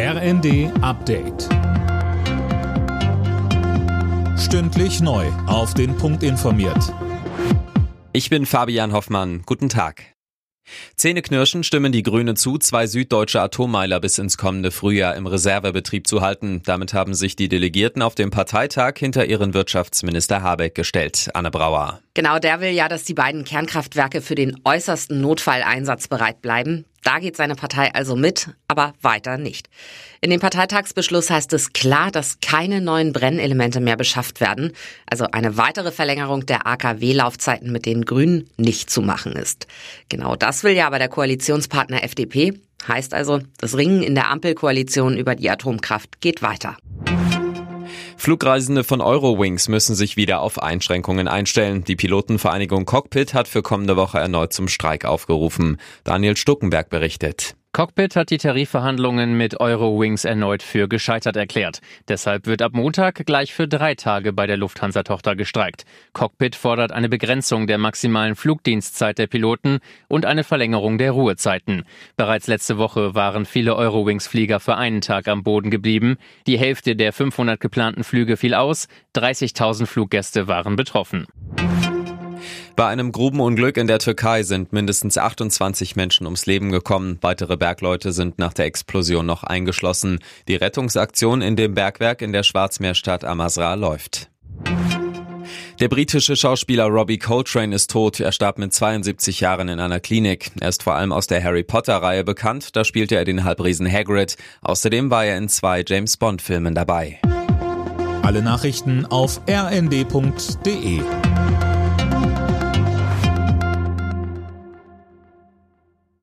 RND Update. Stündlich neu. Auf den Punkt informiert. Ich bin Fabian Hoffmann. Guten Tag. Zähneknirschen stimmen die Grünen zu, zwei süddeutsche Atommeiler bis ins kommende Frühjahr im Reservebetrieb zu halten. Damit haben sich die Delegierten auf dem Parteitag hinter ihren Wirtschaftsminister Habeck gestellt. Anne Brauer. Genau, der will ja, dass die beiden Kernkraftwerke für den äußersten Notfalleinsatz bereit bleiben. Da geht seine Partei also mit, aber weiter nicht. In dem Parteitagsbeschluss heißt es klar, dass keine neuen Brennelemente mehr beschafft werden. Also eine weitere Verlängerung der AKW-Laufzeiten mit den Grünen nicht zu machen ist. Genau das will ja aber der Koalitionspartner FDP. Heißt also, das Ringen in der Ampelkoalition über die Atomkraft geht weiter. Flugreisende von Eurowings müssen sich wieder auf Einschränkungen einstellen. Die Pilotenvereinigung Cockpit hat für kommende Woche erneut zum Streik aufgerufen. Daniel Stuckenberg berichtet. Cockpit hat die Tarifverhandlungen mit Eurowings erneut für gescheitert erklärt. Deshalb wird ab Montag gleich für drei Tage bei der Lufthansa-Tochter gestreikt. Cockpit fordert eine Begrenzung der maximalen Flugdienstzeit der Piloten und eine Verlängerung der Ruhezeiten. Bereits letzte Woche waren viele Eurowings-Flieger für einen Tag am Boden geblieben. Die Hälfte der 500 geplanten Flüge fiel aus. 30.000 Fluggäste waren betroffen. Bei einem Grubenunglück in der Türkei sind mindestens 28 Menschen ums Leben gekommen. Weitere Bergleute sind nach der Explosion noch eingeschlossen. Die Rettungsaktion in dem Bergwerk in der Schwarzmeerstadt Amasra läuft. Der britische Schauspieler Robbie Coltrane ist tot. Er starb mit 72 Jahren in einer Klinik. Er ist vor allem aus der Harry Potter-Reihe bekannt. Da spielte er den Halbriesen Hagrid. Außerdem war er in zwei James Bond-Filmen dabei. Alle Nachrichten auf rnd.de